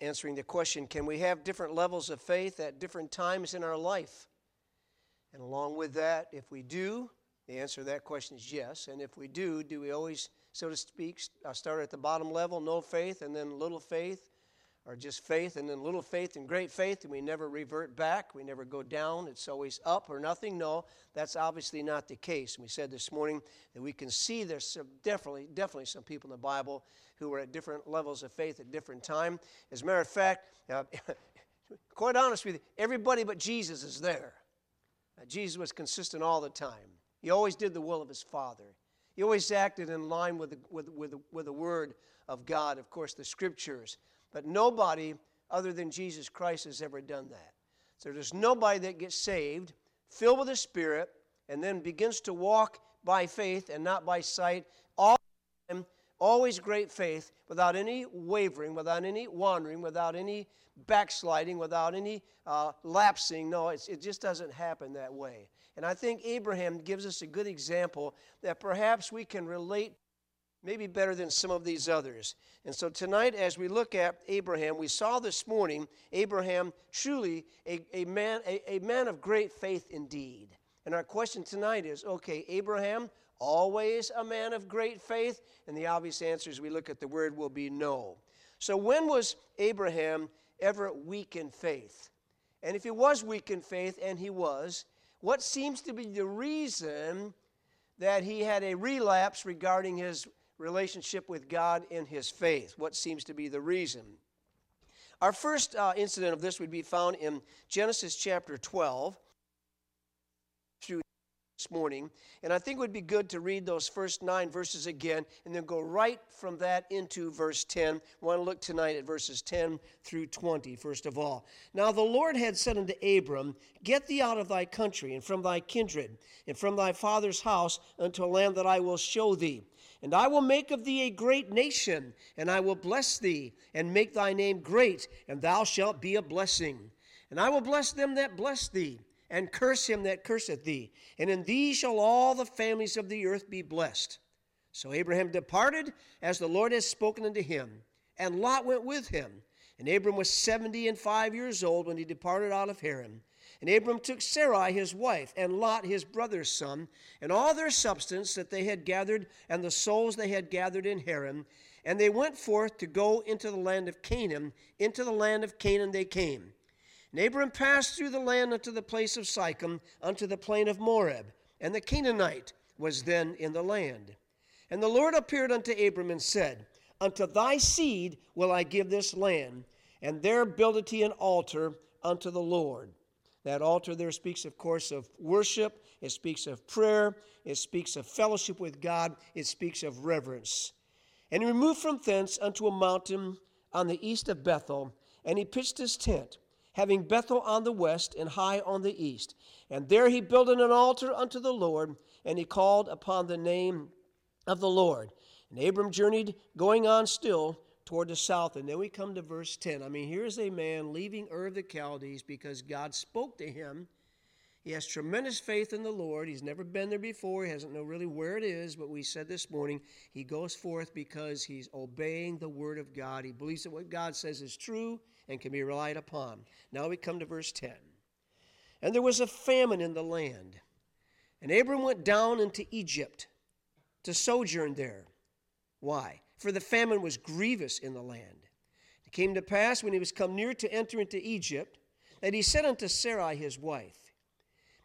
answering the question can we have different levels of faith at different times in our life? And along with that, if we do, the answer to that question is yes. And if we do, do we always, so to speak, uh, start at the bottom level, no faith, and then little faith? Or just faith and then little faith and great faith, and we never revert back, we never go down, it's always up or nothing. No, that's obviously not the case. We said this morning that we can see there's some, definitely, definitely some people in the Bible who were at different levels of faith at different time. As a matter of fact, uh, quite honest with you, everybody but Jesus is there. Uh, Jesus was consistent all the time. He always did the will of his Father. He always acted in line with the, with, with, with the Word of God, of course, the Scriptures. But nobody other than Jesus Christ has ever done that. So there's nobody that gets saved, filled with the Spirit, and then begins to walk by faith and not by sight all time, always great faith, without any wavering, without any wandering, without any backsliding, without any uh, lapsing. No, it just doesn't happen that way. And I think Abraham gives us a good example that perhaps we can relate maybe better than some of these others. And so tonight, as we look at Abraham, we saw this morning Abraham truly a, a, man, a, a man of great faith indeed. And our question tonight is okay, Abraham, always a man of great faith? And the obvious answer as we look at the word will be no. So when was Abraham ever weak in faith? And if he was weak in faith, and he was, what seems to be the reason that he had a relapse regarding his relationship with God in his faith? What seems to be the reason? Our first uh, incident of this would be found in Genesis chapter 12 through this morning. And I think it would be good to read those first nine verses again and then go right from that into verse 10. We want to look tonight at verses 10 through 20, first of all. Now the Lord had said unto Abram, Get thee out of thy country and from thy kindred and from thy father's house unto a land that I will show thee. And I will make of thee a great nation, and I will bless thee, and make thy name great, and thou shalt be a blessing. And I will bless them that bless thee and curse him that curseth thee. And in thee shall all the families of the earth be blessed. So Abraham departed as the Lord had spoken unto him, and Lot went with him. And Abram was seventy and five years old when he departed out of Haran. And Abram took Sarai his wife, and Lot his brother's son, and all their substance that they had gathered, and the souls they had gathered in Haran. And they went forth to go into the land of Canaan. Into the land of Canaan they came. And Abram passed through the land unto the place of Sichem, unto the plain of Moreh. and the Canaanite was then in the land. And the Lord appeared unto Abram and said, Unto thy seed will I give this land, and there buildeth he an altar unto the Lord. That altar there speaks, of course, of worship, it speaks of prayer, it speaks of fellowship with God, it speaks of reverence. And he removed from thence unto a mountain on the east of Bethel, and he pitched his tent having Bethel on the west and Hai on the east. And there he built an altar unto the Lord, and he called upon the name of the Lord. And Abram journeyed, going on still toward the south. And then we come to verse 10. I mean, here's a man leaving Ur of the Chaldees because God spoke to him. He has tremendous faith in the Lord. He's never been there before. He doesn't know really where it is, but we said this morning he goes forth because he's obeying the word of God. He believes that what God says is true and can be relied upon. Now we come to verse 10. And there was a famine in the land, and Abram went down into Egypt to sojourn there. Why? For the famine was grievous in the land. It came to pass when he was come near to enter into Egypt that he said unto Sarai his wife,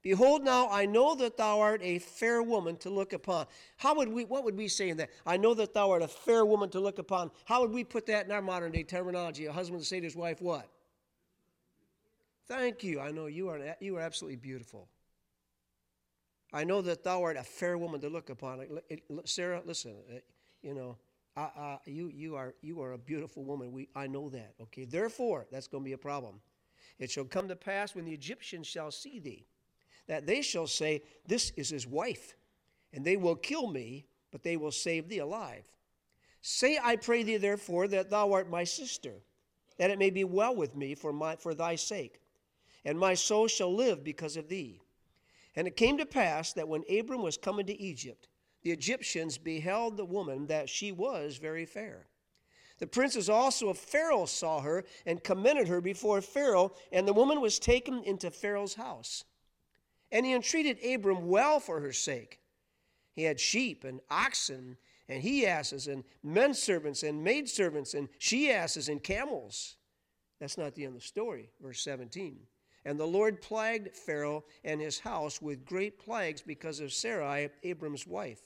Behold, now I know that thou art a fair woman to look upon. How would we, what would we say in that? I know that thou art a fair woman to look upon. How would we put that in our modern day terminology? A husband to say to his wife, what? Thank you. I know you are, you are absolutely beautiful. I know that thou art a fair woman to look upon. Sarah, listen, you know, uh, uh, you, you, are, you are a beautiful woman. We, I know that, okay? Therefore, that's going to be a problem. It shall come to pass when the Egyptians shall see thee that they shall say, This is his wife, and they will kill me, but they will save thee alive. Say, I pray thee, therefore, that thou art my sister, that it may be well with me for, my, for thy sake, and my soul shall live because of thee. And it came to pass that when Abram was come into Egypt, the Egyptians beheld the woman that she was very fair. The princes also of Pharaoh saw her and commended her before Pharaoh, and the woman was taken into Pharaoh's house. And he entreated Abram well for her sake. He had sheep and oxen and he asses and men servants and maid servants and she asses and camels. That's not the end of the story. Verse 17. And the Lord plagued Pharaoh and his house with great plagues because of Sarai, Abram's wife.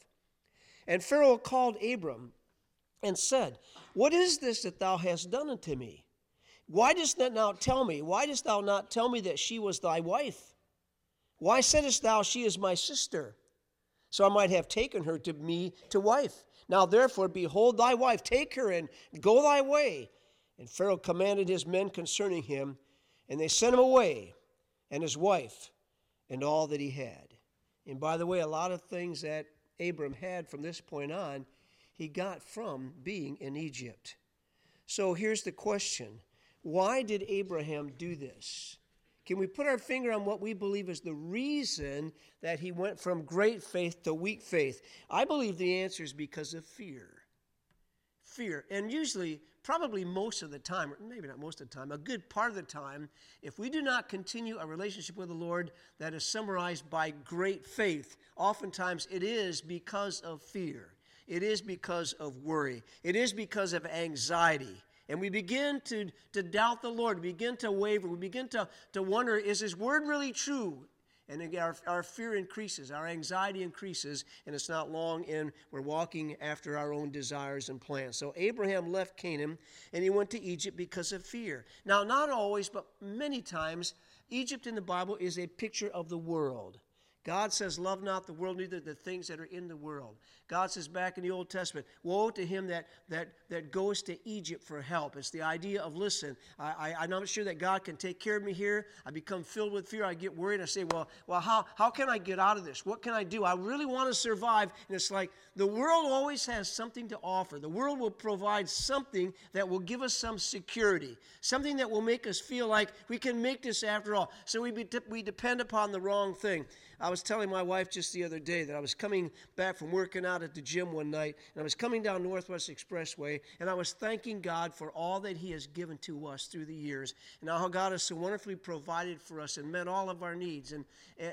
And Pharaoh called Abram and said, What is this that thou hast done unto me? Why dost thou not tell me? Why dost thou not tell me that she was thy wife? Why saidst thou, She is my sister? So I might have taken her to me to wife. Now therefore, behold thy wife, take her and go thy way. And Pharaoh commanded his men concerning him, and they sent him away, and his wife, and all that he had. And by the way, a lot of things that Abram had from this point on, he got from being in Egypt. So here's the question Why did Abraham do this? Can we put our finger on what we believe is the reason that he went from great faith to weak faith? I believe the answer is because of fear. Fear. And usually, probably most of the time, or maybe not most of the time, a good part of the time, if we do not continue a relationship with the Lord that is summarized by great faith, oftentimes it is because of fear. It is because of worry. It is because of anxiety and we begin to, to doubt the Lord, we begin to waver, we begin to, to wonder, is His word really true? And our, our fear increases, our anxiety increases, and it's not long in we're walking after our own desires and plans. So Abraham left Canaan and he went to Egypt because of fear. Now, not always, but many times, Egypt in the Bible is a picture of the world. God says, Love not the world, neither the things that are in the world. God says back in the Old Testament, Woe to him that, that, that goes to Egypt for help. It's the idea of, listen, I, I, am not sure that God can take care of me here. I become filled with fear. I get worried. I say, Well, well how, how can I get out of this? What can I do? I really want to survive. And it's like the world always has something to offer. The world will provide something that will give us some security, something that will make us feel like we can make this after all. So we, be, we depend upon the wrong thing. I was telling my wife just the other day that I was coming back from working out at the gym one night, and I was coming down Northwest Expressway, and I was thanking God for all that He has given to us through the years, and how God has so wonderfully provided for us and met all of our needs and,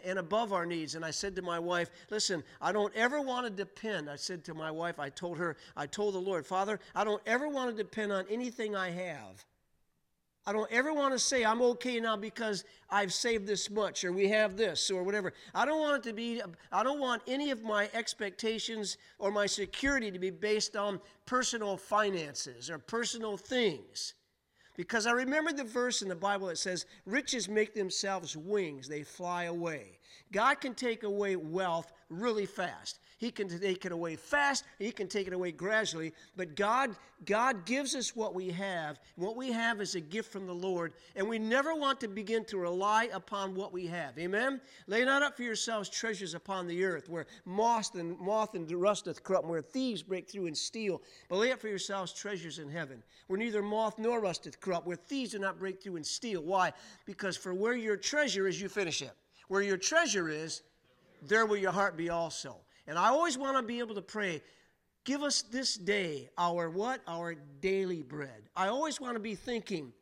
and above our needs. And I said to my wife, Listen, I don't ever want to depend. I said to my wife, I told her, I told the Lord, Father, I don't ever want to depend on anything I have. I don't ever want to say I'm okay now because I've saved this much or we have this or whatever. I don't want it to be, I don't want any of my expectations or my security to be based on personal finances or personal things. Because I remember the verse in the Bible that says, Riches make themselves wings, they fly away. God can take away wealth really fast. He can take it away fast, he can take it away gradually, but God God gives us what we have. What we have is a gift from the Lord, and we never want to begin to rely upon what we have. Amen. Lay not up for yourselves treasures upon the earth, where moth and moth and rust doth corrupt, where thieves break through and steal. But lay up for yourselves treasures in heaven, where neither moth nor rust doth corrupt, where thieves do not break through and steal. Why? Because for where your treasure is, you finish it. Where your treasure is, there will your heart be also. And I always want to be able to pray, give us this day our what? Our daily bread. I always want to be thinking,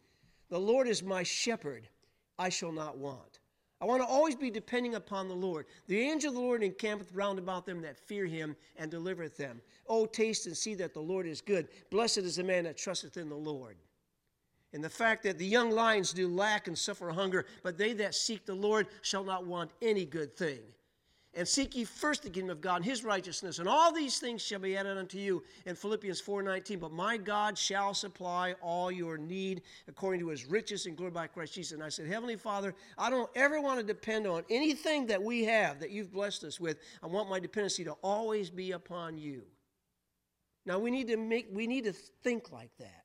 the Lord is my shepherd, I shall not want. I want to always be depending upon the Lord. The angel of the Lord encampeth round about them that fear him and delivereth them. Oh, taste and see that the Lord is good. Blessed is the man that trusteth in the Lord. And the fact that the young lions do lack and suffer hunger, but they that seek the Lord shall not want any good thing and seek ye first the kingdom of God and his righteousness, and all these things shall be added unto you in Philippians 4:19. But my God shall supply all your need according to his riches and glory by Christ Jesus. And I said, Heavenly Father, I don't ever want to depend on anything that we have that you've blessed us with. I want my dependency to always be upon you. Now we need to make we need to think like that.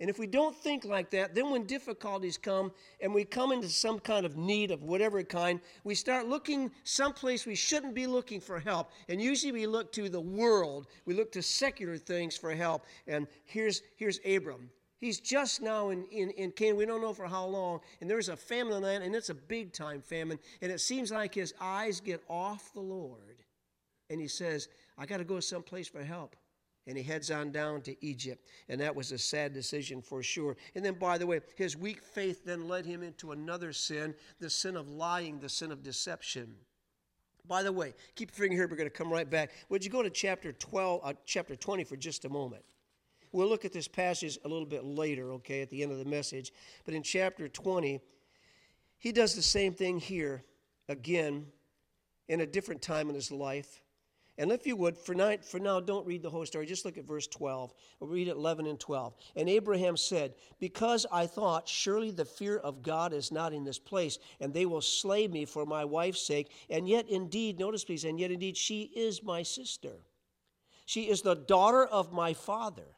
And if we don't think like that, then when difficulties come and we come into some kind of need of whatever kind, we start looking someplace we shouldn't be looking for help. And usually we look to the world, we look to secular things for help. And here's, here's Abram. He's just now in, in, in Canaan. We don't know for how long. And there's a famine in the land, and it's a big time famine. And it seems like his eyes get off the Lord. And he says, I got to go someplace for help. And he heads on down to Egypt. And that was a sad decision for sure. And then, by the way, his weak faith then led him into another sin the sin of lying, the sin of deception. By the way, keep your finger here. We're going to come right back. Would you go to chapter 12, uh, chapter 20 for just a moment? We'll look at this passage a little bit later, okay, at the end of the message. But in chapter 20, he does the same thing here again in a different time in his life. And if you would, for for now, don't read the whole story. Just look at verse 12. We'll read 11 and 12. And Abraham said, Because I thought, surely the fear of God is not in this place, and they will slay me for my wife's sake. And yet, indeed, notice please, and yet, indeed, she is my sister. She is the daughter of my father,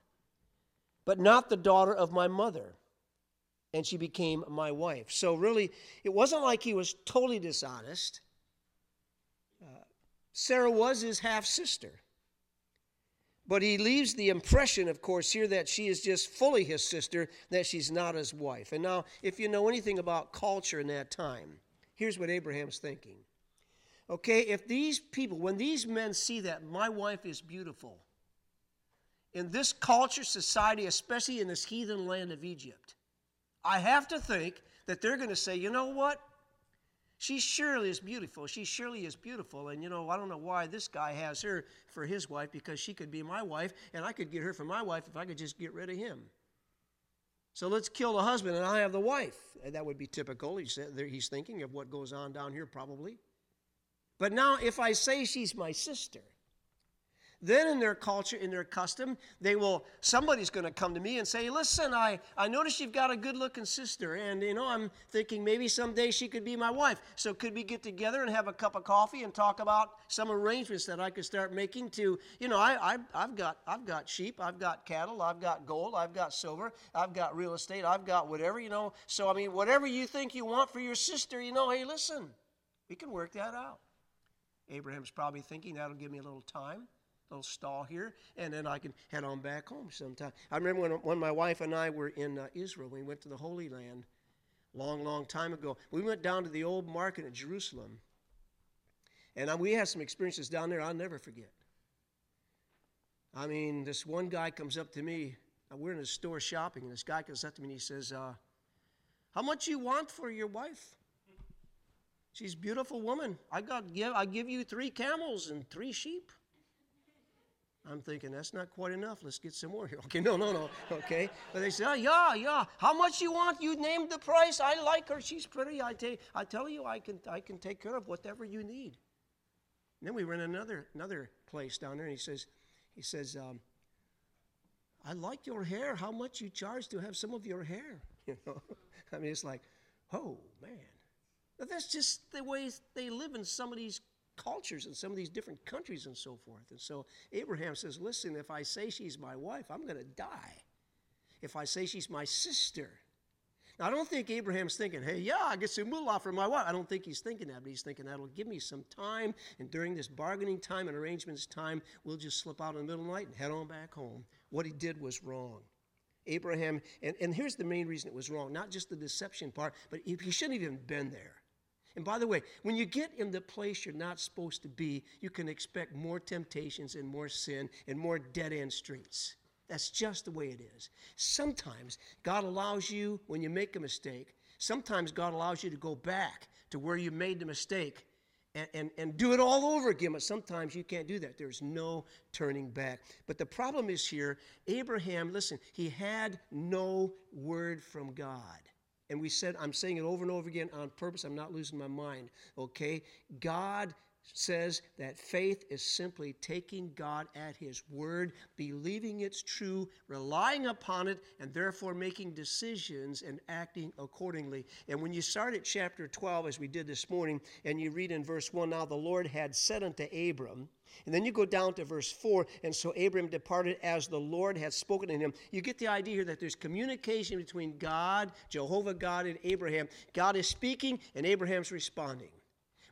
but not the daughter of my mother. And she became my wife. So, really, it wasn't like he was totally dishonest. Sarah was his half sister. But he leaves the impression, of course, here that she is just fully his sister, that she's not his wife. And now, if you know anything about culture in that time, here's what Abraham's thinking. Okay, if these people, when these men see that my wife is beautiful, in this culture, society, especially in this heathen land of Egypt, I have to think that they're going to say, you know what? She surely is beautiful. She surely is beautiful. And you know, I don't know why this guy has her for his wife because she could be my wife and I could get her for my wife if I could just get rid of him. So let's kill the husband and I have the wife. And that would be typical. He's, uh, he's thinking of what goes on down here, probably. But now, if I say she's my sister, then in their culture, in their custom, they will, somebody's going to come to me and say, listen, I, I notice you've got a good looking sister. And, you know, I'm thinking maybe someday she could be my wife. So could we get together and have a cup of coffee and talk about some arrangements that I could start making to, you know, I, I, I've, got, I've got sheep, I've got cattle, I've got gold, I've got silver, I've got real estate, I've got whatever, you know. So, I mean, whatever you think you want for your sister, you know, hey, listen, we can work that out. Abraham's probably thinking that'll give me a little time little stall here, and then I can head on back home sometime. I remember when, when my wife and I were in uh, Israel, we went to the Holy Land long, long time ago. We went down to the old market in Jerusalem, and we had some experiences down there I'll never forget. I mean, this one guy comes up to me. Uh, we're in a store shopping, and this guy comes up to me and he says, uh, "How much you want for your wife?" She's a beautiful woman. I got give I give you three camels and three sheep. I'm thinking, that's not quite enough. Let's get some more here. Okay, no, no, no. Okay. But they say, oh, yeah, yeah. How much you want? You named the price. I like her. She's pretty. I, I tell you, I can, I can take care of whatever you need. And then we were in another, another place down there, and he says, he says, um, I like your hair. How much you charge to have some of your hair? You know, I mean, it's like, oh man, that's just the way they live in some of these cultures and some of these different countries and so forth. And so Abraham says, Listen, if I say she's my wife, I'm going to die. If I say she's my sister, now, I don't think Abraham's thinking, hey, yeah, I get some moolah for my wife. I don't think he's thinking that, but he's thinking that'll give me some time, and during this bargaining time and arrangements time, we'll just slip out in the middle of the night and head on back home. What he did was wrong. Abraham, and, and here's the main reason it was wrong not just the deception part, but he, he shouldn't have even been there. And by the way, when you get in the place you're not supposed to be, you can expect more temptations and more sin and more dead end streets. That's just the way it is. Sometimes God allows you, when you make a mistake, sometimes God allows you to go back to where you made the mistake and, and, and do it all over again. But sometimes you can't do that. There's no turning back. But the problem is here Abraham, listen, he had no word from God. And we said, I'm saying it over and over again on purpose. I'm not losing my mind. Okay? God says that faith is simply taking God at His word, believing it's true, relying upon it, and therefore making decisions and acting accordingly. And when you start at chapter 12, as we did this morning, and you read in verse 1, now the Lord had said unto Abram, and then you go down to verse 4, and so Abram departed as the Lord had spoken to him. You get the idea here that there's communication between God, Jehovah God, and Abraham. God is speaking, and Abraham's responding.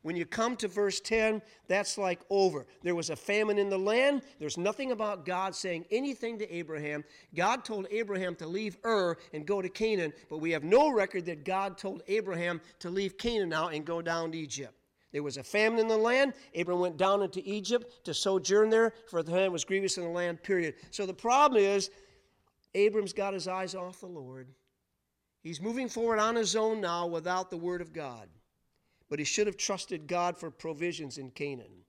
When you come to verse 10, that's like over. There was a famine in the land. There's nothing about God saying anything to Abraham. God told Abraham to leave Ur and go to Canaan, but we have no record that God told Abraham to leave Canaan now and go down to Egypt. There was a famine in the land. Abram went down into Egypt to sojourn there, for the land was grievous in the land, period. So the problem is, Abram's got his eyes off the Lord. He's moving forward on his own now without the word of God. But he should have trusted God for provisions in Canaan.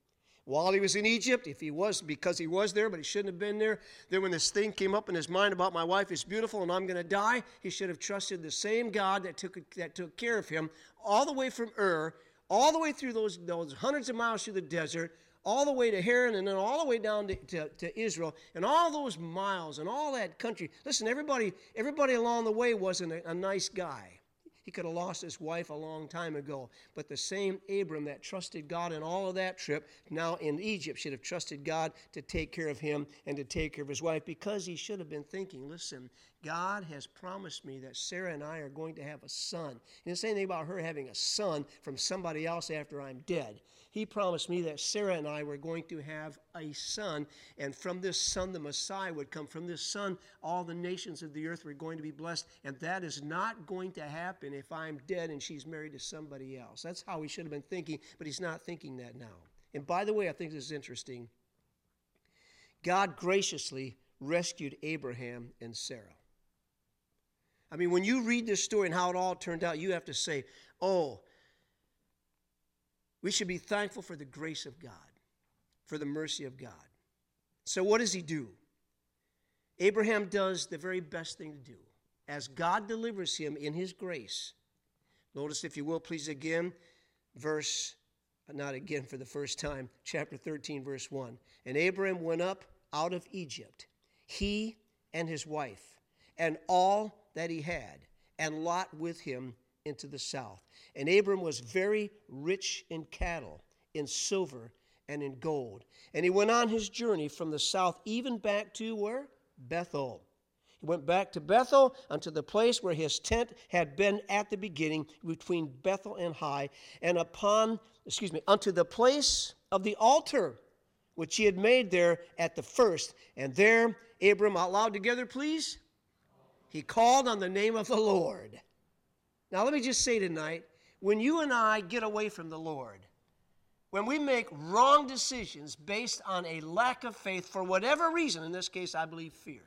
While he was in Egypt, if he was, because he was there, but he shouldn't have been there, then when this thing came up in his mind about my wife is beautiful and I'm going to die, he should have trusted the same God that took, that took care of him all the way from Ur all the way through those, those hundreds of miles through the desert, all the way to Haran, and then all the way down to, to, to, Israel, and all those miles and all that country. Listen, everybody, everybody along the way wasn't a, a nice guy. He could have lost his wife a long time ago. But the same Abram that trusted God in all of that trip, now in Egypt, should have trusted God to take care of him and to take care of his wife because he should have been thinking, listen, God has promised me that Sarah and I are going to have a son. He didn't say anything about her having a son from somebody else after I'm dead. He promised me that Sarah and I were going to have a son, and from this son, the Messiah would come. From this son, all the nations of the earth were going to be blessed, and that is not going to happen if I'm dead and she's married to somebody else. That's how he should have been thinking, but he's not thinking that now. And by the way, I think this is interesting. God graciously rescued Abraham and Sarah. I mean, when you read this story and how it all turned out, you have to say, oh, we should be thankful for the grace of God, for the mercy of God. So, what does he do? Abraham does the very best thing to do. As God delivers him in his grace, notice, if you will, please, again, verse, not again for the first time, chapter 13, verse 1. And Abraham went up out of Egypt, he and his wife, and all that he had, and Lot with him into the south. And Abram was very rich in cattle, in silver, and in gold. And he went on his journey from the south, even back to where? Bethel. He went back to Bethel unto the place where his tent had been at the beginning, between Bethel and Hai, and upon, excuse me, unto the place of the altar which he had made there at the first. And there, Abram, out loud together, please. He called on the name of the Lord. Now, let me just say tonight when you and I get away from the Lord, when we make wrong decisions based on a lack of faith for whatever reason, in this case, I believe fear,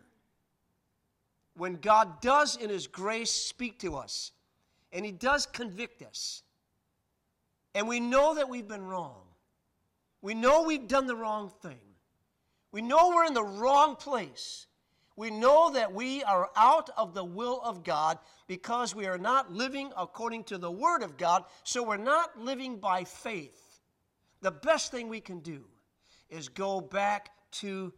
when God does in His grace speak to us and He does convict us, and we know that we've been wrong, we know we've done the wrong thing, we know we're in the wrong place we know that we are out of the will of God because we are not living according to the Word of God, so we're not living by faith. The best thing we can do is go back to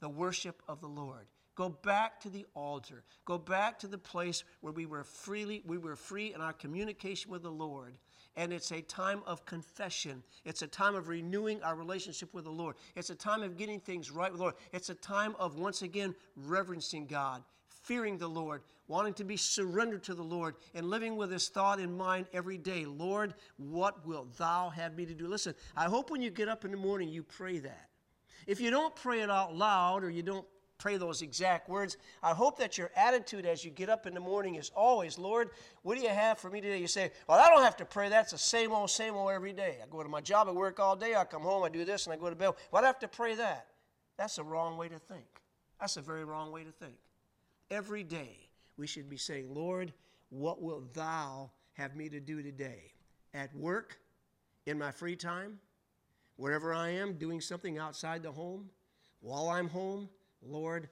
the worship of the Lord. Go back to the altar. Go back to the place where we were freely we were free in our communication with the Lord and it's a time of confession. It's a time of renewing our relationship with the Lord. It's a time of getting things right with the Lord. It's a time of once again reverencing God, fearing the Lord, wanting to be surrendered to the Lord, and living with this thought in mind every day Lord, what wilt thou have me to do? Listen, I hope when you get up in the morning, you pray that. If you don't pray it out loud or you don't pray those exact words. I hope that your attitude as you get up in the morning is always, Lord, what do you have for me today? You say, Well, I don't have to pray. That's the same old, same old every day. I go to my job, I work all day, I come home, I do this, and I go to bed. Well, I have to pray that. That's a wrong way to think. That's a very wrong way to think. Every day we should be saying, Lord, what wilt thou have me to do today? At work, in my free time, wherever I am, doing something outside the home, while I'm home, Lord,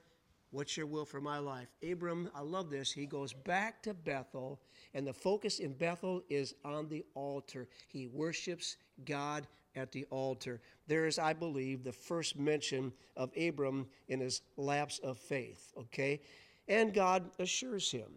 what's your will for my life? Abram, I love this. He goes back to Bethel, and the focus in Bethel is on the altar. He worships God at the altar. There is, I believe, the first mention of Abram in his lapse of faith, okay? And God assures him.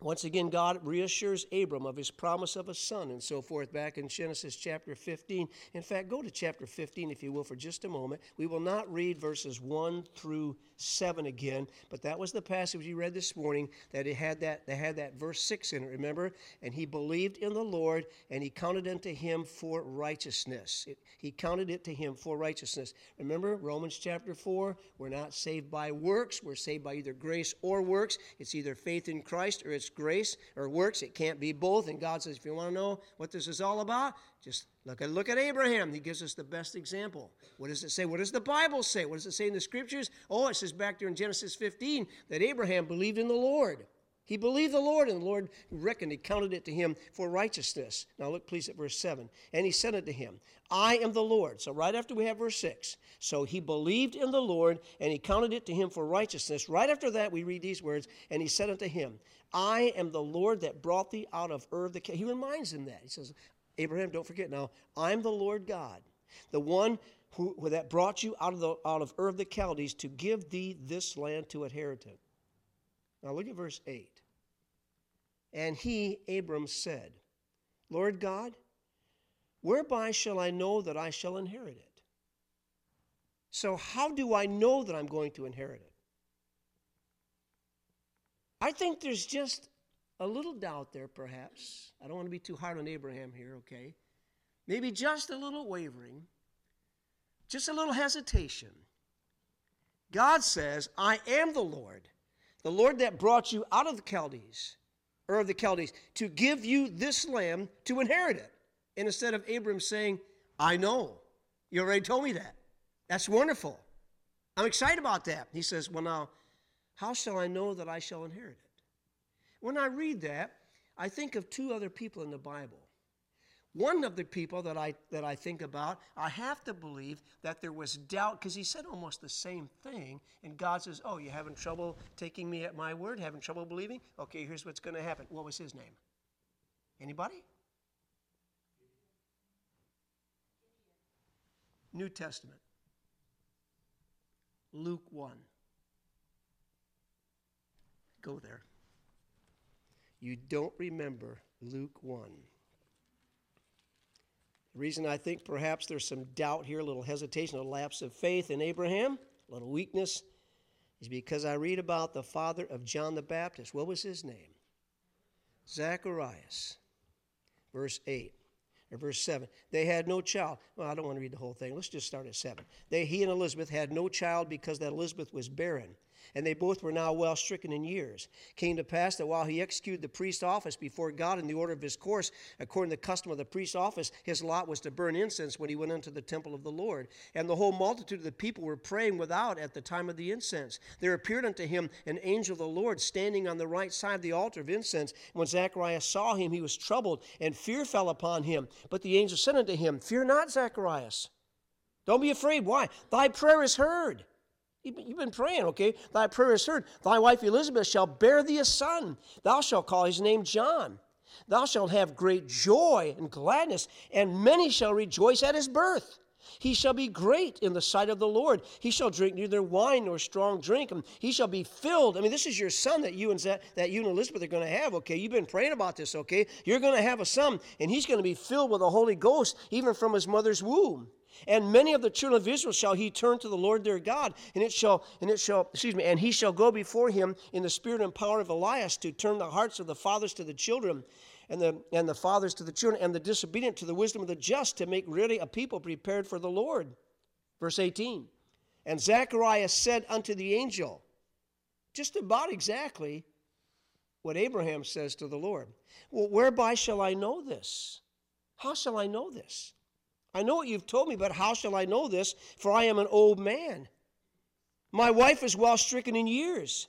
Once again, God reassures Abram of his promise of a son and so forth back in Genesis chapter 15. In fact, go to chapter 15, if you will, for just a moment. We will not read verses 1 through 7 again, but that was the passage you read this morning that it had that, that had that verse 6 in it, remember? And he believed in the Lord, and he counted unto him for righteousness. It, he counted it to him for righteousness. Remember, Romans chapter 4, we're not saved by works, we're saved by either grace or works. It's either faith in Christ or it's it's grace or works. It can't be both. And God says, if you want to know what this is all about, just look at look at Abraham. He gives us the best example. What does it say? What does the Bible say? What does it say in the scriptures? Oh, it says back there in Genesis 15 that Abraham believed in the Lord. He believed the Lord, and the Lord reckoned, he counted it to him for righteousness. Now look, please, at verse 7. And he said unto him, I am the Lord. So right after we have verse 6. So he believed in the Lord, and he counted it to him for righteousness. Right after that, we read these words, and he said unto him, I am the Lord that brought thee out of Ur of the He reminds him that. He says, Abraham, don't forget now, I'm the Lord God, the one who, who that brought you out of, the, out of Ur of the Chaldees to give thee this land to inherit it. Now look at verse 8. And he, Abram, said, Lord God, whereby shall I know that I shall inherit it? So, how do I know that I'm going to inherit it? I think there's just a little doubt there, perhaps. I don't want to be too hard on Abraham here, okay? Maybe just a little wavering, just a little hesitation. God says, I am the Lord, the Lord that brought you out of the Chaldees or of the Chaldees, to give you this land to inherit it. And instead of Abram saying, I know, you already told me that. That's wonderful. I'm excited about that. He says, Well, now, how shall I know that I shall inherit it? When I read that, I think of two other people in the Bible. One of the people that I, that I think about, I have to believe that there was doubt because he said almost the same thing. And God says, Oh, you're having trouble taking me at my word? Having trouble believing? Okay, here's what's going to happen. What was his name? Anybody? New Testament. Luke 1. Go there. You don't remember Luke 1. The reason I think perhaps there's some doubt here, a little hesitation, a lapse of faith in Abraham, a little weakness, is because I read about the father of John the Baptist. What was his name? Zacharias. Verse 8 or verse 7. They had no child. Well, I don't want to read the whole thing. Let's just start at 7. They, he and Elizabeth had no child because that Elizabeth was barren and they both were now well stricken in years. Came to pass that while he executed the priest's office before God in the order of his course, according to the custom of the priest's office, his lot was to burn incense when he went into the temple of the Lord. And the whole multitude of the people were praying without at the time of the incense. There appeared unto him an angel of the Lord standing on the right side of the altar of incense. When Zacharias saw him, he was troubled, and fear fell upon him. But the angel said unto him, Fear not, Zacharias. Don't be afraid. Why? Thy prayer is heard. You've been praying, okay? Thy prayer is heard. Thy wife Elizabeth shall bear thee a son. Thou shalt call his name John. Thou shalt have great joy and gladness, and many shall rejoice at his birth. He shall be great in the sight of the Lord. He shall drink neither wine nor strong drink, and he shall be filled. I mean, this is your son that you and that you and Elizabeth are going to have. Okay, you've been praying about this. Okay, you're going to have a son, and he's going to be filled with the Holy Ghost even from his mother's womb. And many of the children of Israel shall he turn to the Lord their God, and it shall, and it shall, excuse me, and he shall go before him in the spirit and power of Elias to turn the hearts of the fathers to the children, and the and the fathers to the children, and the disobedient to the wisdom of the just, to make ready a people prepared for the Lord. Verse 18. And Zechariah said unto the angel, just about exactly what Abraham says to the Lord. Well, whereby shall I know this? How shall I know this? I know what you've told me, but how shall I know this? For I am an old man. My wife is well stricken in years.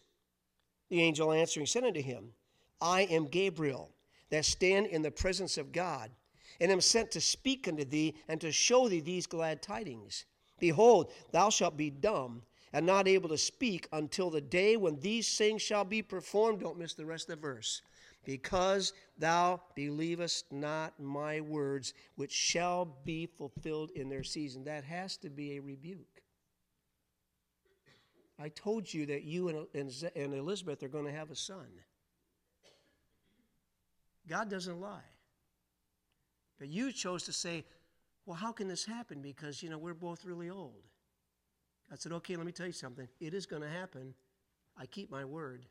The angel answering said unto him, I am Gabriel, that stand in the presence of God, and am sent to speak unto thee and to show thee these glad tidings. Behold, thou shalt be dumb and not able to speak until the day when these things shall be performed. Don't miss the rest of the verse because thou believest not my words, which shall be fulfilled in their season. That has to be a rebuke. I told you that you and, and, and Elizabeth are going to have a son. God doesn't lie. But you chose to say, well, how can this happen? Because, you know, we're both really old. I said, okay, let me tell you something. It is going to happen. I keep my word.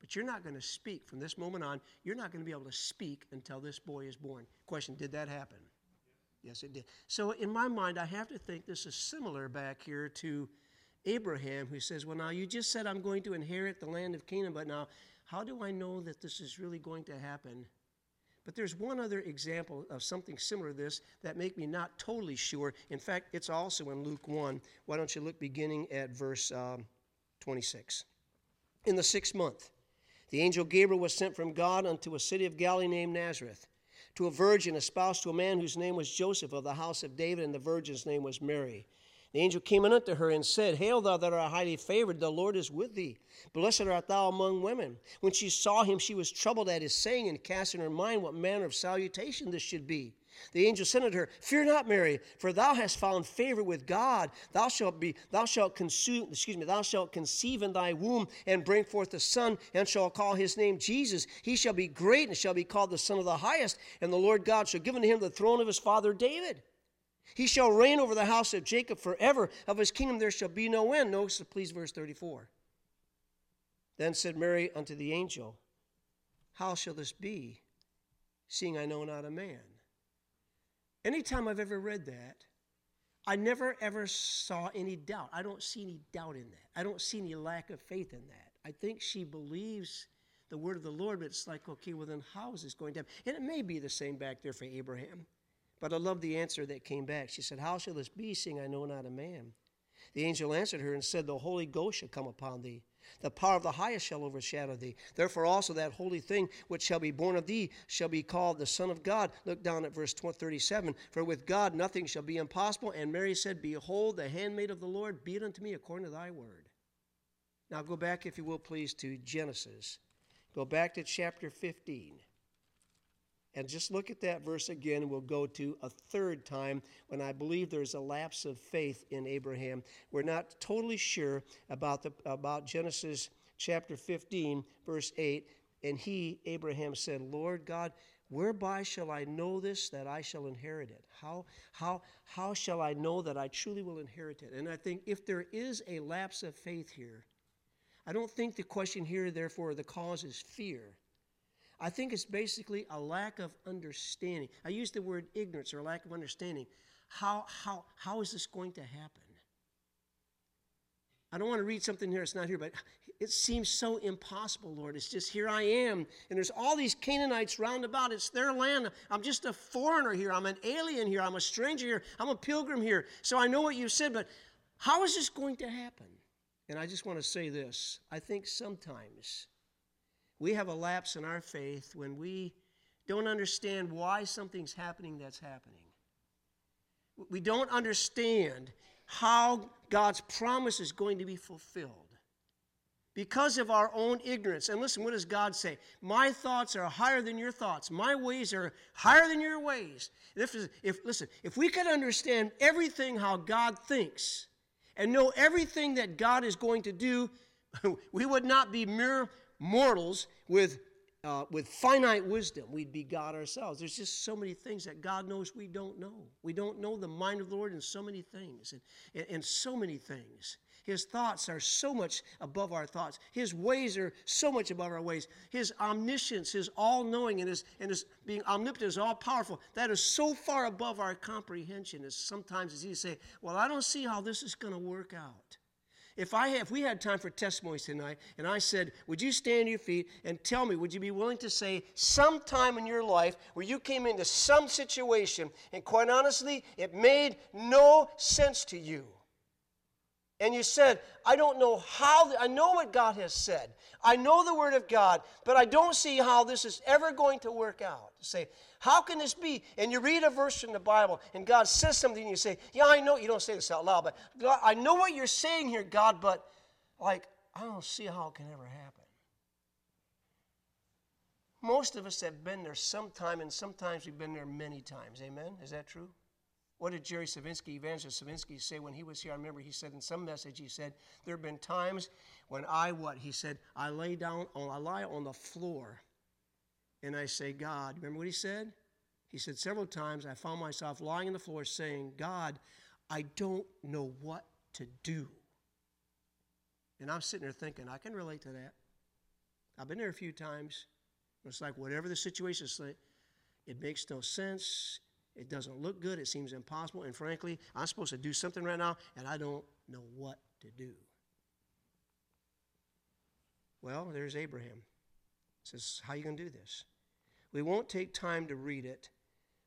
But you're not going to speak from this moment on. You're not going to be able to speak until this boy is born. Question Did that happen? Yes, it did. So, in my mind, I have to think this is similar back here to Abraham, who says, Well, now you just said I'm going to inherit the land of Canaan, but now how do I know that this is really going to happen? But there's one other example of something similar to this that make me not totally sure. In fact, it's also in Luke 1. Why don't you look beginning at verse um, 26? In the sixth month, the angel Gabriel was sent from God unto a city of Galilee named Nazareth to a virgin espoused to a man whose name was Joseph of the house of David, and the virgin's name was Mary. The angel came unto her and said, Hail, thou that art highly favored, the Lord is with thee. Blessed art thou among women. When she saw him, she was troubled at his saying, and cast in her mind what manner of salutation this should be. The angel said unto her, Fear not, Mary, for thou hast found favor with God. Thou shalt be, thou shalt consume, excuse me, thou shalt conceive in thy womb and bring forth a son, and shall call his name Jesus. He shall be great and shall be called the Son of the Highest, and the Lord God shall give unto him the throne of his father David. He shall reign over the house of Jacob forever. Of his kingdom there shall be no end. Notice, please, verse 34. Then said Mary unto the angel, How shall this be, seeing I know not a man? Anytime I've ever read that, I never ever saw any doubt. I don't see any doubt in that. I don't see any lack of faith in that. I think she believes the word of the Lord, but it's like, okay, well, then how is this going to happen? And it may be the same back there for Abraham. But I love the answer that came back. She said, How shall this be, seeing I know not a man? The angel answered her and said, The Holy Ghost shall come upon thee. The power of the highest shall overshadow thee. Therefore, also that holy thing which shall be born of thee shall be called the Son of God. Look down at verse 37. For with God nothing shall be impossible. And Mary said, Behold, the handmaid of the Lord, be it unto me according to thy word. Now go back, if you will, please, to Genesis. Go back to chapter 15. And just look at that verse again, we'll go to a third time when I believe there's a lapse of faith in Abraham. We're not totally sure about, the, about Genesis chapter 15, verse 8. And he, Abraham, said, Lord God, whereby shall I know this that I shall inherit it? How, how, how shall I know that I truly will inherit it? And I think if there is a lapse of faith here, I don't think the question here, therefore, the cause is fear. I think it's basically a lack of understanding. I use the word ignorance or lack of understanding. How, how, how is this going to happen? I don't want to read something here that's not here, but it seems so impossible, Lord. It's just here I am, and there's all these Canaanites round about. It's their land. I'm just a foreigner here. I'm an alien here. I'm a stranger here. I'm a pilgrim here. So I know what you said, but how is this going to happen? And I just want to say this I think sometimes we have a lapse in our faith when we don't understand why something's happening that's happening. We don't understand how God's promise is going to be fulfilled because of our own ignorance. And listen, what does God say? My thoughts are higher than your thoughts. My ways are higher than your ways. If, if listen, if we could understand everything how God thinks and know everything that God is going to do, we would not be mere mortals with, uh, with finite wisdom. We'd be God ourselves. There's just so many things that God knows we don't know. We don't know the mind of the Lord in so many things, and, and, and so many things. His thoughts are so much above our thoughts. His ways are so much above our ways. His omniscience, his all knowing, and his, and his being omnipotent, is all powerful. That is so far above our comprehension. As sometimes it's easy to say, Well, I don't see how this is going to work out. If I if we had time for testimonies tonight, and I said, would you stand to your feet and tell me, would you be willing to say sometime in your life where you came into some situation, and quite honestly, it made no sense to you? And you said, I don't know how, I know what God has said. I know the Word of God, but I don't see how this is ever going to work out. Say, how can this be? And you read a verse in the Bible, and God says something, and you say, Yeah, I know. You don't say this out loud, but God, I know what you're saying here, God, but like, I don't see how it can ever happen. Most of us have been there sometime, and sometimes we've been there many times. Amen? Is that true? What did Jerry Savinsky, Evangelist Savinsky, say when he was here? I remember he said in some message, he said, There have been times when I, what? He said, I lay down, on, I lie on the floor and I say, God, remember what he said? He said several times, I found myself lying on the floor saying, God, I don't know what to do. And I'm sitting there thinking, I can relate to that. I've been there a few times. It's like whatever the situation is, it makes no sense. It doesn't look good. It seems impossible. And frankly, I'm supposed to do something right now, and I don't know what to do. Well, there's Abraham. Says, how are you going to do this? We won't take time to read it.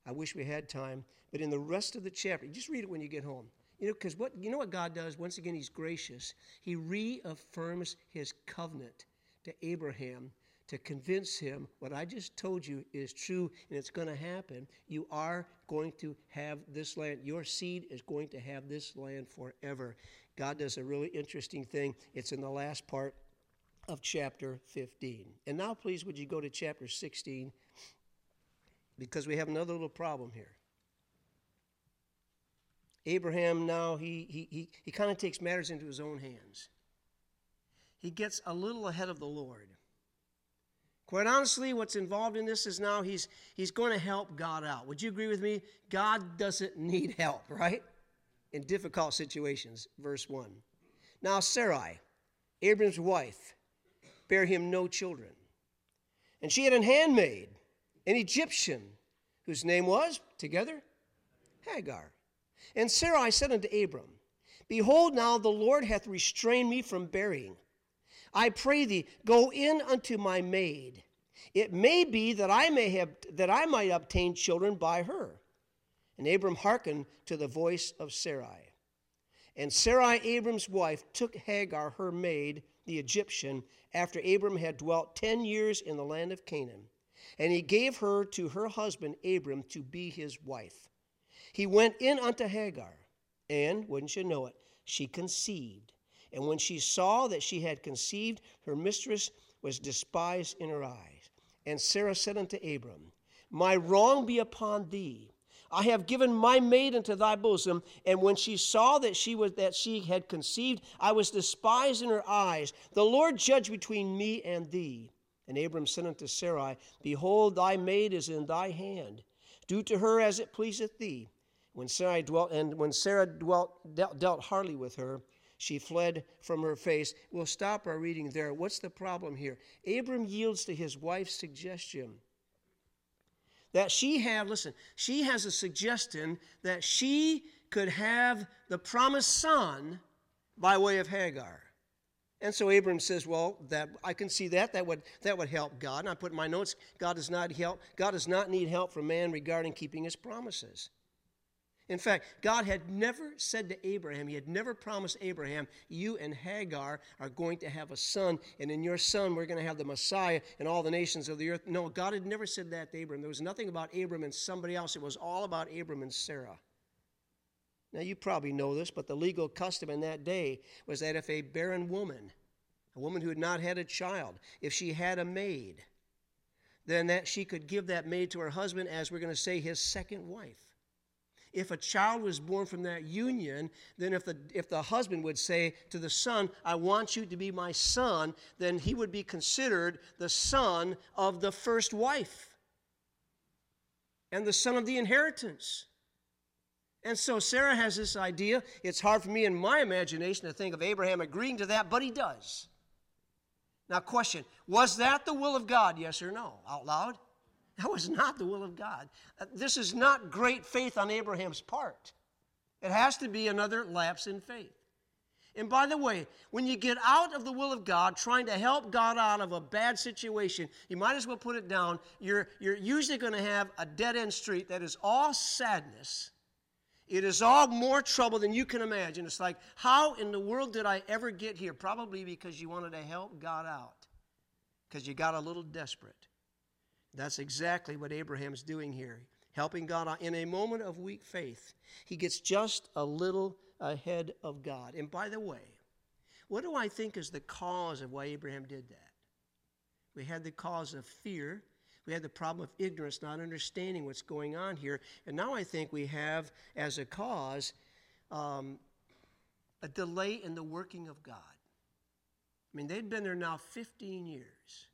I wish we had time. But in the rest of the chapter, just read it when you get home. You know, because what you know what God does? Once again, He's gracious. He reaffirms His covenant to Abraham to convince him what I just told you is true and it's going to happen. You are going to have this land. Your seed is going to have this land forever. God does a really interesting thing. It's in the last part of chapter 15. And now, please, would you go to chapter 16? Because we have another little problem here. Abraham now, he, he, he, he kind of takes matters into his own hands. He gets a little ahead of the Lord. Quite honestly, what's involved in this is now he's, he's going to help God out. Would you agree with me? God doesn't need help, right? In difficult situations. Verse 1. Now, Sarai, Abram's wife, bare him no children. And she had an handmaid, an Egyptian, whose name was, together, Hagar. And Sarai said unto Abram, Behold, now the Lord hath restrained me from bearing. I pray thee, go in unto my maid. It may be that I may have that I might obtain children by her. And Abram hearkened to the voice of Sarai. And Sarai, Abram's wife, took Hagar, her maid, the Egyptian, after Abram had dwelt ten years in the land of Canaan. And he gave her to her husband Abram to be his wife. He went in unto Hagar, and, wouldn't you know it, she conceived. And when she saw that she had conceived, her mistress was despised in her eyes. And Sarah said unto Abram, My wrong be upon thee. I have given my maid into thy bosom, and when she saw that she was that she had conceived, I was despised in her eyes. The Lord judge between me and thee. And Abram said unto Sarai, Behold, thy maid is in thy hand. Do to her as it pleaseth thee. When Sarah dwelt, and when Sarah dwelt, dealt, dealt hardly with her, she fled from her face. We'll stop our reading there. What's the problem here? Abram yields to his wife's suggestion that she have, listen, she has a suggestion that she could have the promised son by way of Hagar. And so Abram says, Well, that I can see that. That would that would help God. And I put in my notes, God does not help, God does not need help from man regarding keeping his promises. In fact, God had never said to Abraham, He had never promised Abraham, you and Hagar are going to have a son, and in your son we're going to have the Messiah and all the nations of the earth. No, God had never said that to Abraham. There was nothing about Abram and somebody else, it was all about Abram and Sarah. Now, you probably know this, but the legal custom in that day was that if a barren woman, a woman who had not had a child, if she had a maid, then that she could give that maid to her husband as we're going to say his second wife if a child was born from that union, then if the, if the husband would say to the son, I want you to be my son, then he would be considered the son of the first wife and the son of the inheritance. And so Sarah has this idea. It's hard for me in my imagination to think of Abraham agreeing to that, but he does. Now, question Was that the will of God? Yes or no? Out loud? That was not the will of God. Uh, this is not great faith on Abraham's part. It has to be another lapse in faith. And by the way, when you get out of the will of God, trying to help God out of a bad situation, you might as well put it down. You're, you're usually going to have a dead end street that is all sadness. It is all more trouble than you can imagine. It's like, how in the world did I ever get here? Probably because you wanted to help God out, because you got a little desperate. That's exactly what Abraham's doing here, helping God in a moment of weak faith. He gets just a little ahead of God. And by the way, what do I think is the cause of why Abraham did that? We had the cause of fear. We had the problem of ignorance, not understanding what's going on here. And now I think we have, as a cause, um, a delay in the working of God. I mean, they'd been there now 15 years.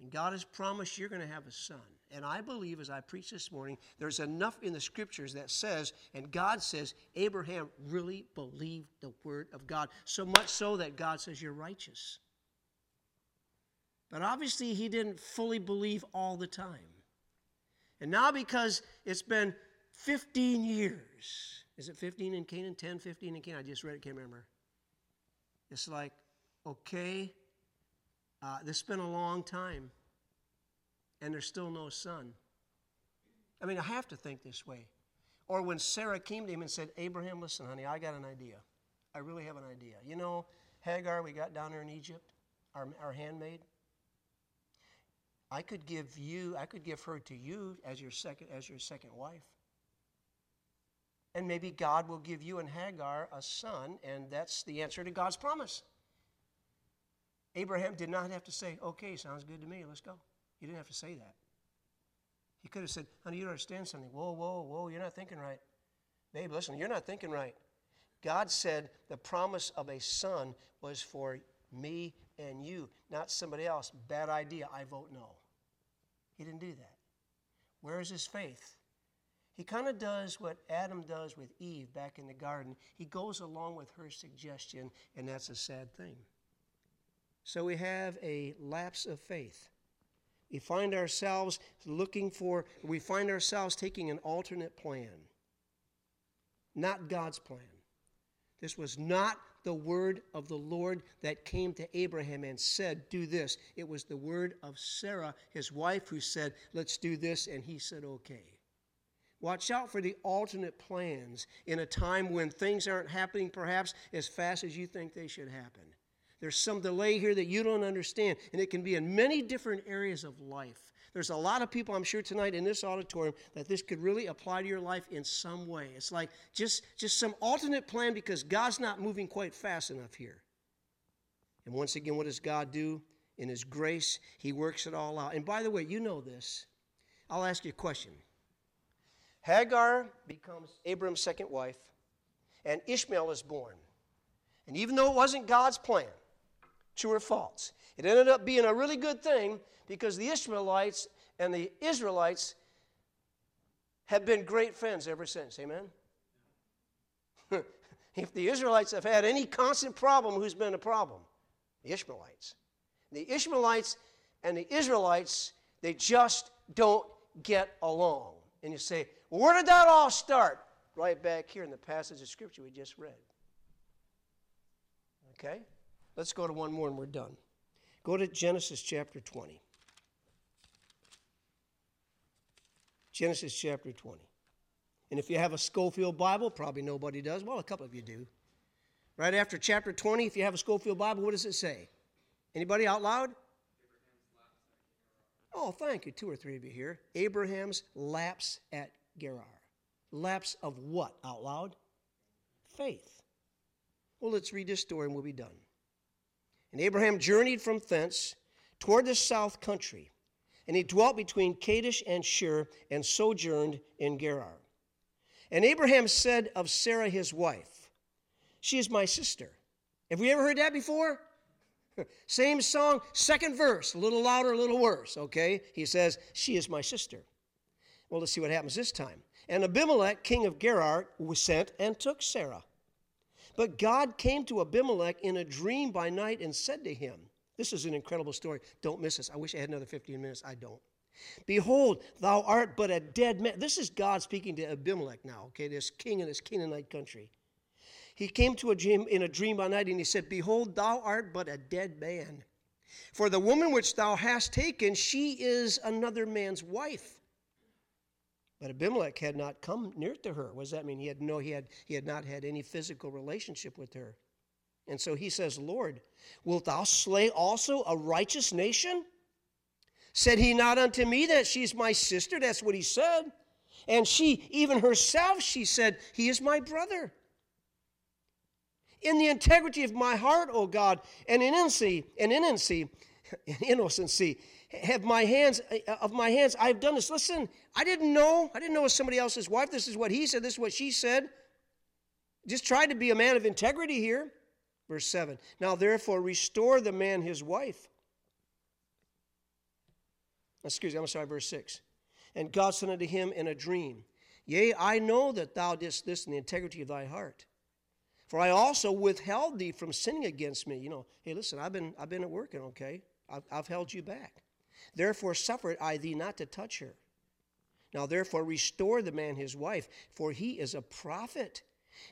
And God has promised you're going to have a son. And I believe, as I preach this morning, there's enough in the scriptures that says, and God says, Abraham really believed the word of God. So much so that God says, You're righteous. But obviously, he didn't fully believe all the time. And now, because it's been 15 years, is it 15 in Canaan? 10, 15 in Canaan? I just read it, can't remember. It's like, okay, uh, this has been a long time. and there's still no son. I mean, I have to think this way. Or when Sarah came to him and said, Abraham, listen, honey, I got an idea. I really have an idea. You know, Hagar, we got down there in Egypt, our, our handmaid. I could give you, I could give her to you as your second, as your second wife. And maybe God will give you and Hagar a son, and that's the answer to God's promise. Abraham did not have to say, okay, sounds good to me, let's go. He didn't have to say that. He could have said, honey, you don't understand something. Whoa, whoa, whoa, you're not thinking right. Babe, listen, you're not thinking right. God said the promise of a son was for me and you, not somebody else. Bad idea. I vote no. He didn't do that. Where is his faith? He kind of does what Adam does with Eve back in the garden. He goes along with her suggestion, and that's a sad thing. So we have a lapse of faith. We find ourselves looking for, we find ourselves taking an alternate plan, not God's plan. This was not the word of the Lord that came to Abraham and said, Do this. It was the word of Sarah, his wife, who said, Let's do this, and he said, Okay. Watch out for the alternate plans in a time when things aren't happening perhaps as fast as you think they should happen. There's some delay here that you don't understand, and it can be in many different areas of life. There's a lot of people, I'm sure, tonight in this auditorium that this could really apply to your life in some way. It's like just, just some alternate plan because God's not moving quite fast enough here. And once again, what does God do? In His grace, He works it all out. And by the way, you know this. I'll ask you a question. Hagar becomes Abram's second wife, and Ishmael is born. And even though it wasn't God's plan, True or false? It ended up being a really good thing because the Ishmaelites and the Israelites have been great friends ever since. Amen? if the Israelites have had any constant problem, who's been a problem? The Ishmaelites. The Ishmaelites and the Israelites, they just don't get along. And you say, well, where did that all start? Right back here in the passage of Scripture we just read. Okay? Let's go to one more and we're done. Go to Genesis chapter 20. Genesis chapter 20. And if you have a Scofield Bible, probably nobody does. Well, a couple of you do. Right after chapter 20, if you have a Scofield Bible, what does it say? Anybody out loud? Oh, thank you. Two or three of you here. Abraham's lapse at Gerar. Lapse of what out loud? Faith. Well, let's read this story and we'll be done. And Abraham journeyed from thence toward the south country, and he dwelt between Kadesh and Shur, and sojourned in Gerar. And Abraham said of Sarah his wife, She is my sister. Have we ever heard that before? Same song, second verse, a little louder, a little worse, okay? He says, She is my sister. Well, let's see what happens this time. And Abimelech, king of Gerar, was sent and took Sarah. But God came to Abimelech in a dream by night and said to him, This is an incredible story. Don't miss this. I wish I had another 15 minutes. I don't. Behold, thou art but a dead man. This is God speaking to Abimelech now, okay, this king in this Canaanite country. He came to a dream in a dream by night and he said, Behold, thou art but a dead man. For the woman which thou hast taken, she is another man's wife. But Abimelech had not come near to her. What does that mean? He had no, he had he had not had any physical relationship with her. And so he says, Lord, wilt thou slay also a righteous nation? Said he not unto me that she's my sister? That's what he said. And she, even herself, she said, He is my brother. In the integrity of my heart, O God, and in innocency, and innocency, innocency, have my hands uh, of my hands. I've done this. Listen i didn't know i didn't know it was somebody else's wife this is what he said this is what she said. Just try to be a man of integrity here. Verse 7 now therefore restore the man his wife. Excuse me i'm sorry verse 6 and god said unto him in a dream yea i know that thou didst this in the integrity of thy heart. For i also withheld thee from sinning against me. You know hey listen i've been i've been at working okay. I've, I've held you back Therefore suffered I thee not to touch her. Now therefore restore the man his wife, for he is a prophet.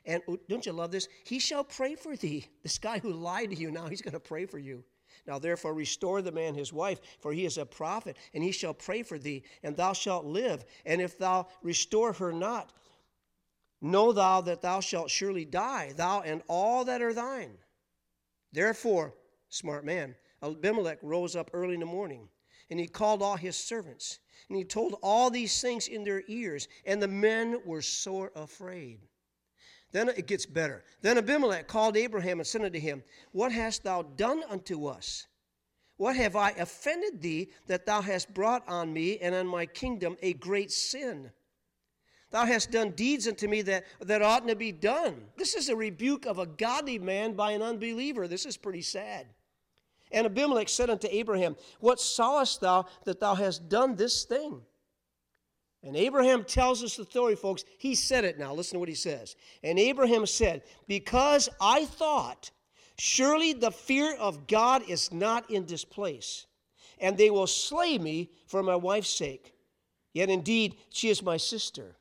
And oh, don't you love this? He shall pray for thee. This guy who lied to you, now he's going to pray for you. Now therefore restore the man his wife, for he is a prophet, and he shall pray for thee, and thou shalt live. And if thou restore her not, know thou that thou shalt surely die, thou and all that are thine. Therefore, smart man, Abimelech rose up early in the morning, and he called all his servants, and he told all these things in their ears, and the men were sore afraid. Then it gets better. Then Abimelech called Abraham and said unto him, What hast thou done unto us? What have I offended thee that thou hast brought on me and on my kingdom a great sin? Thou hast done deeds unto me that, that oughtn't to be done. This is a rebuke of a godly man by an unbeliever. This is pretty sad. And Abimelech said unto Abraham, What sawest thou that thou hast done this thing? And Abraham tells us the story, folks. He said it now. Listen to what he says. And Abraham said, Because I thought, surely the fear of God is not in this place, and they will slay me for my wife's sake. Yet indeed, she is my sister.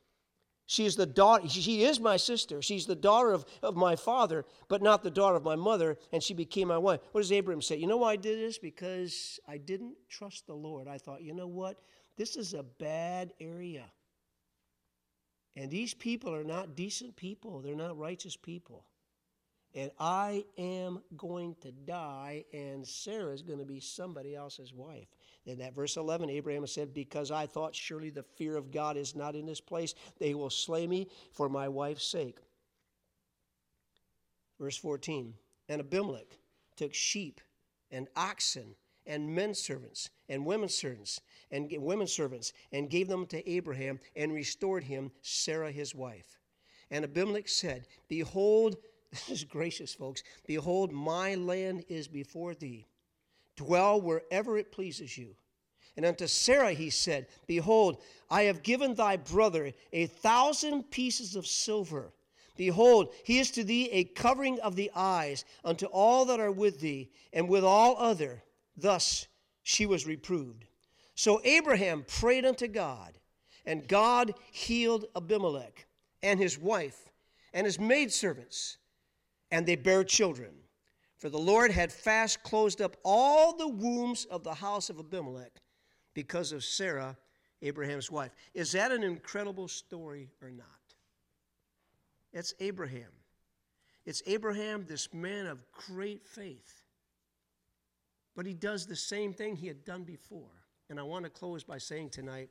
She is the daughter, she is my sister. She's the daughter of, of my father, but not the daughter of my mother, and she became my wife. What does Abraham say? You know why I did this? Because I didn't trust the Lord. I thought, you know what? This is a bad area. And these people are not decent people, they're not righteous people. And I am going to die, and Sarah is going to be somebody else's wife. Then that verse 11, Abraham said, Because I thought surely the fear of God is not in this place, they will slay me for my wife's sake. Verse 14, and Abimelech took sheep and oxen and men servants and women servants and women servants and gave them to Abraham and restored him Sarah his wife. And Abimelech said, Behold, this is gracious, folks. Behold, my land is before thee. Dwell wherever it pleases you. And unto Sarah he said, Behold, I have given thy brother a thousand pieces of silver. Behold, he is to thee a covering of the eyes unto all that are with thee, and with all other. Thus she was reproved. So Abraham prayed unto God, and God healed Abimelech and his wife and his maidservants, and they bare children. For the Lord had fast closed up all the wombs of the house of Abimelech because of Sarah, Abraham's wife. Is that an incredible story or not? It's Abraham. It's Abraham, this man of great faith. But he does the same thing he had done before. And I want to close by saying tonight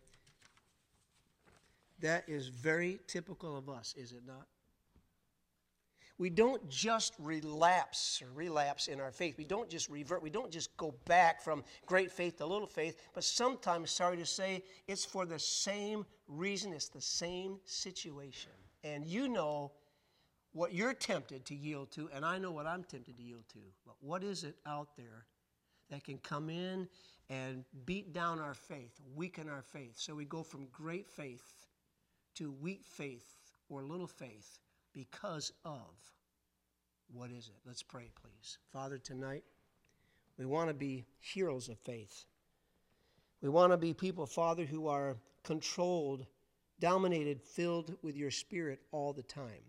that is very typical of us, is it not? We don't just relapse or relapse in our faith. We don't just revert. We don't just go back from great faith to little faith. But sometimes, sorry to say, it's for the same reason, it's the same situation. And you know what you're tempted to yield to, and I know what I'm tempted to yield to. But what is it out there that can come in and beat down our faith, weaken our faith. So we go from great faith to weak faith or little faith because of what is it? Let's pray, please. Father, tonight we want to be heroes of faith. We want to be people, Father, who are controlled, dominated, filled with your Spirit all the time.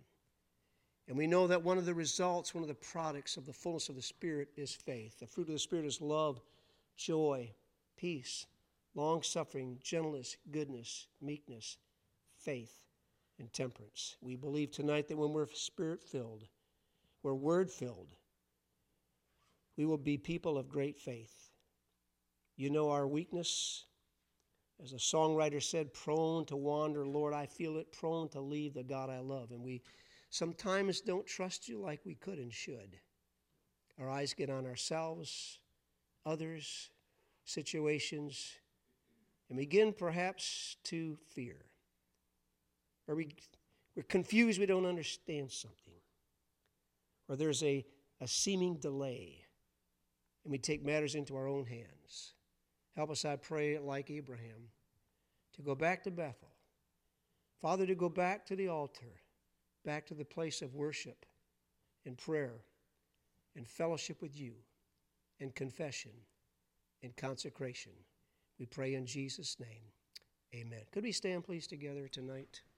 And we know that one of the results, one of the products of the fullness of the Spirit is faith. The fruit of the Spirit is love, joy, peace, long suffering, gentleness, goodness, meekness, faith, and temperance. We believe tonight that when we're spirit filled, we're word filled, we will be people of great faith. You know our weakness. As a songwriter said, prone to wander, Lord, I feel it, prone to leave the God I love. And we sometimes don't trust you like we could and should. Our eyes get on ourselves, others, situations, and begin perhaps to fear. Or we, we're confused, we don't understand something. Or there's a, a seeming delay, and we take matters into our own hands. Help us, I pray, like Abraham, to go back to Bethel. Father, to go back to the altar back to the place of worship and prayer and fellowship with you and confession and consecration. We pray in Jesus' name. Amen. Could we stand, please, together tonight?